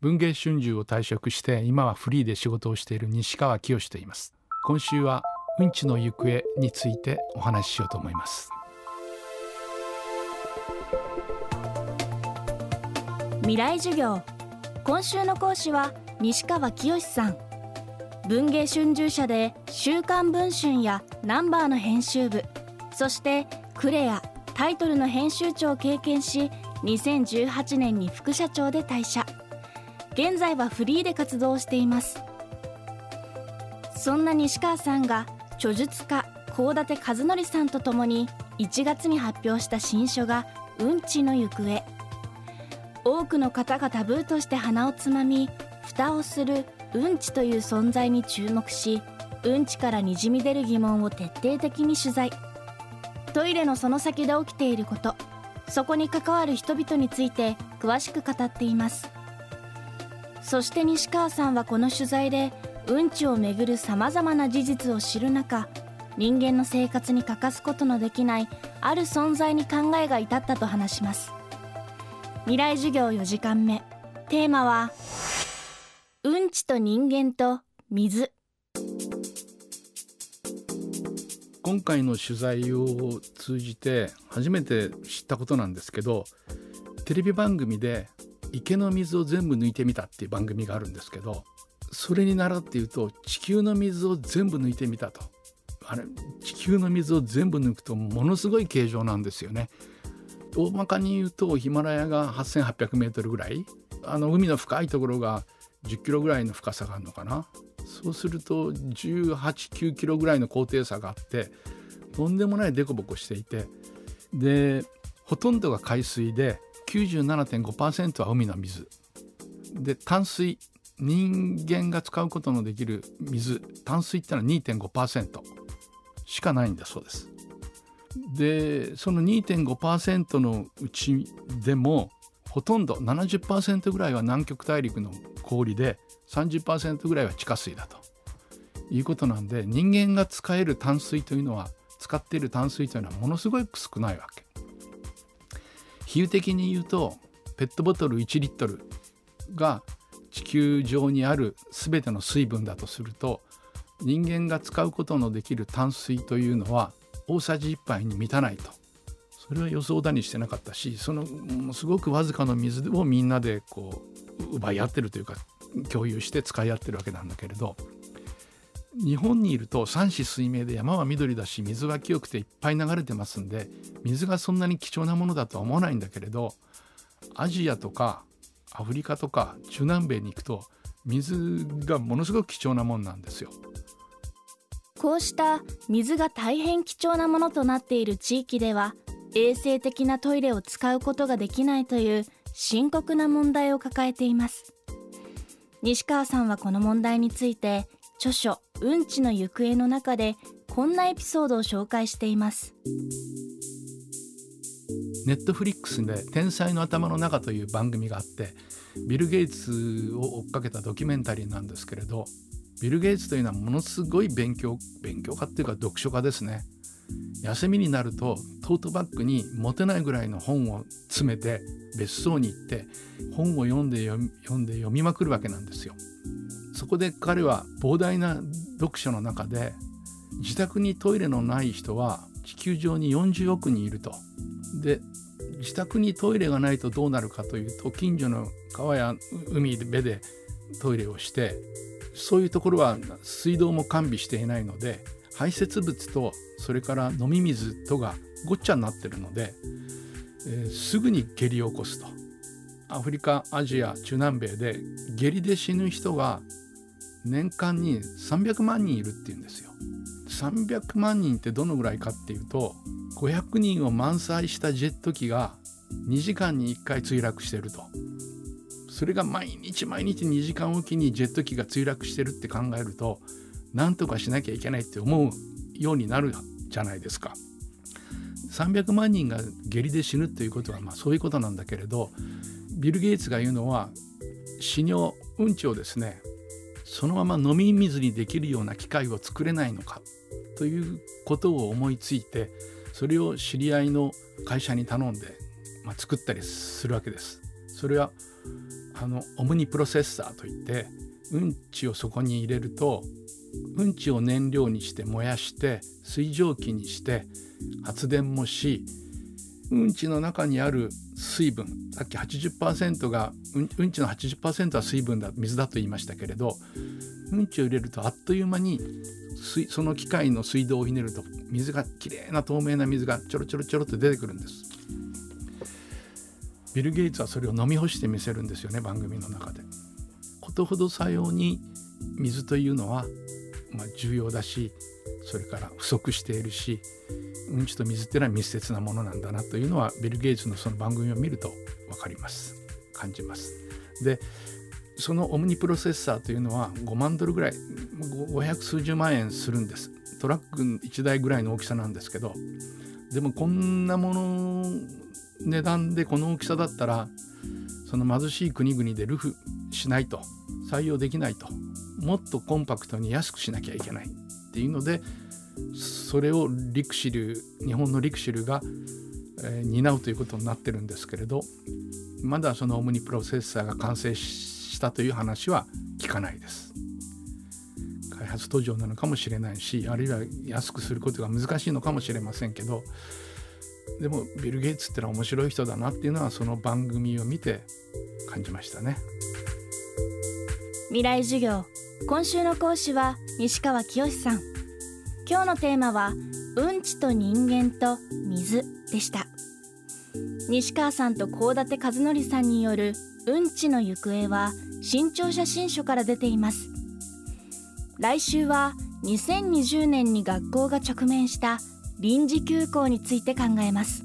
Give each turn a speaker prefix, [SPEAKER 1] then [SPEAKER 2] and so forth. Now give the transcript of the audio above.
[SPEAKER 1] 文芸春秋を退職して今はフリーで仕事をしている西川清と言います。今週はうんちの行方についてお話ししようと思います。
[SPEAKER 2] 未来授業。今週の講師は西川清さん。文芸春秋社で週刊文春やナンバーの編集部そしてクレアタイトルの編集長を経験し2018年に副社長で退社。現在はフリーで活動しています。そんな西川さんが著述家高立和則さんと共に1月に発表した新書が「うんちの行方」多くの方がタブーとして鼻をつまみ蓋をするうんちという存在に注目しうんちからにじみ出る疑問を徹底的に取材。トイレのその先で起きていることそこに関わる人々について詳しく語っています。そして西川さんはこの取材でうんちをめぐるさまざまな事実を知る中人間の生活に欠かすことのできないある存在に考えが至ったと話します。未来授業4時間目。テーマはうんちと人間と水。
[SPEAKER 1] 今回の取材を通じて初めて知ったことなんですけどテレビ番組で池の水を全部抜いてみたっていう番組があるんですけどそれに倣って言うと地球の水を全部抜いてみたと。あれ地球の水を全部抜くとものすごい形状なんですよね。大まかに言うとヒマラヤが8800メートルぐらいあの海の深いところが10キロぐらいの深さがあるのかな。そうすると189キロぐらいの高低差があってとんでもない凸凹していてでほとんどが海水で97.5%は海の水。で淡水。人間が使うことのできる水。淡水ってのは2.5%しかないんだそうです。でその2.5%のうちでもほとんど70%ぐらいは南極大陸の氷で30%ぐらいは地下水だと。いうことなんで人間が使える淡水というのは使っている淡水というのはものすごく少ないわけ。比喩的に言うとペットボトル1リットルが地球上にある全ての水分だとすると人間が使うことのできる淡水というのは大さじ1杯に満たないと。それは予想だにしてなかったしそのすごくわずかの水をみんなでこう奪い合ってるというか共有して使い合ってるわけなんだけれど日本にいると三子水明で山は緑だし水は清くていっぱい流れてますんで水がそんなに貴重なものだとは思わないんだけれどアジアとかアフリカとか中南米に行くと水がものすごく貴重なもんなんですよ。
[SPEAKER 2] こうした水が大変貴重なものとなっている地域では衛生的なトイレを使うことができないという深刻な問題を抱えています西川さんはこの問題について著書「うんちの行方」の中でこんなエピソードを紹介しています。
[SPEAKER 1] ネットフリックスで「天才の頭の中」という番組があってビル・ゲイツを追っかけたドキュメンタリーなんですけれどビル・ゲイツというのはものすごい勉強勉強家っていうか読書家ですね。休みになるとトートバッグに持てないぐらいの本を詰めて別荘に行って本を読んで読んで読みまくるわけなんですよ。そこで彼は膨大な読書の中で自宅にトイレのない人は地球上に40億人いると。で自宅にトイレがないとどうなるかというと近所の川や海辺でトイレをしてそういうところは水道も完備していないので排泄物とそれから飲み水とがごっちゃになってるので、えー、すぐに下痢を起こすとアフリカアジア中南米で下痢で死ぬ人が年間に300万人いるっていうんですよ。300万人ってどのぐらいかっていうと500人を満載したジェット機が2時間に1回墜落してるとそれが毎日毎日2時間おきにジェット機が墜落してるって考えると何とかしなきゃいけないって思うようになるじゃないですか。300万人が下痢で死ぬっていうことはまあそういうことなんだけれどビル・ゲイツが言うのは死尿うんちをですねそのまま飲み水にできるような機械を作れないのかということを思いついてそれを知り合いの会社に頼んで、まあ、作ったりするわけです。それはあのオムニプロセッサーといってうんちをそこに入れるとうんちを燃料にして燃やして水蒸気にして発電もしうんちの中にある水分さっき80%がうんうんちの80%は水分だ水だと言いましたけれどうんちを入れるとあっという間に水その機械の水道をひねると水がきれいな透明な水がちょろちょろちょろっと出てくるんです。ビル・ゲイツはそれを飲み干してみせるんですよね番組の中で。ことほどさように水というのは、まあ、重要だしそれから不足しているしうんちと水っていうのは密接なものなんだなというのはビル・ゲイツのその番組を見ると分かります。感じます。でそのオムニプロセッサーというのは5万ドルぐらい500数十万円するんです。トラック1台ぐらいの大きさなんですけどでもこんなもの値段でこの大きさだったらその貧しい国々でルフしないと。採用できないともっとコンパクトに安くしなきゃいけないっていうのでそれをリクシル日本のリクシルが、えー、担うということになってるんですけれどまだそのオムニプロセッサーが完成したという話は聞かないです。開発途上なのかもしれないしあるいは安くすることが難しいのかもしれませんけどでもビル・ゲイツってのは面白い人だなっていうのはその番組を見て感じましたね
[SPEAKER 2] 未来授業。今週の講師は西川清さん。今日のテーマはうんちと人間と水でした。西川さんと高立和則さんによるうんちの行方は新潮写真書から出ています。来週は2020年に学校が直面した臨時休校について考えます。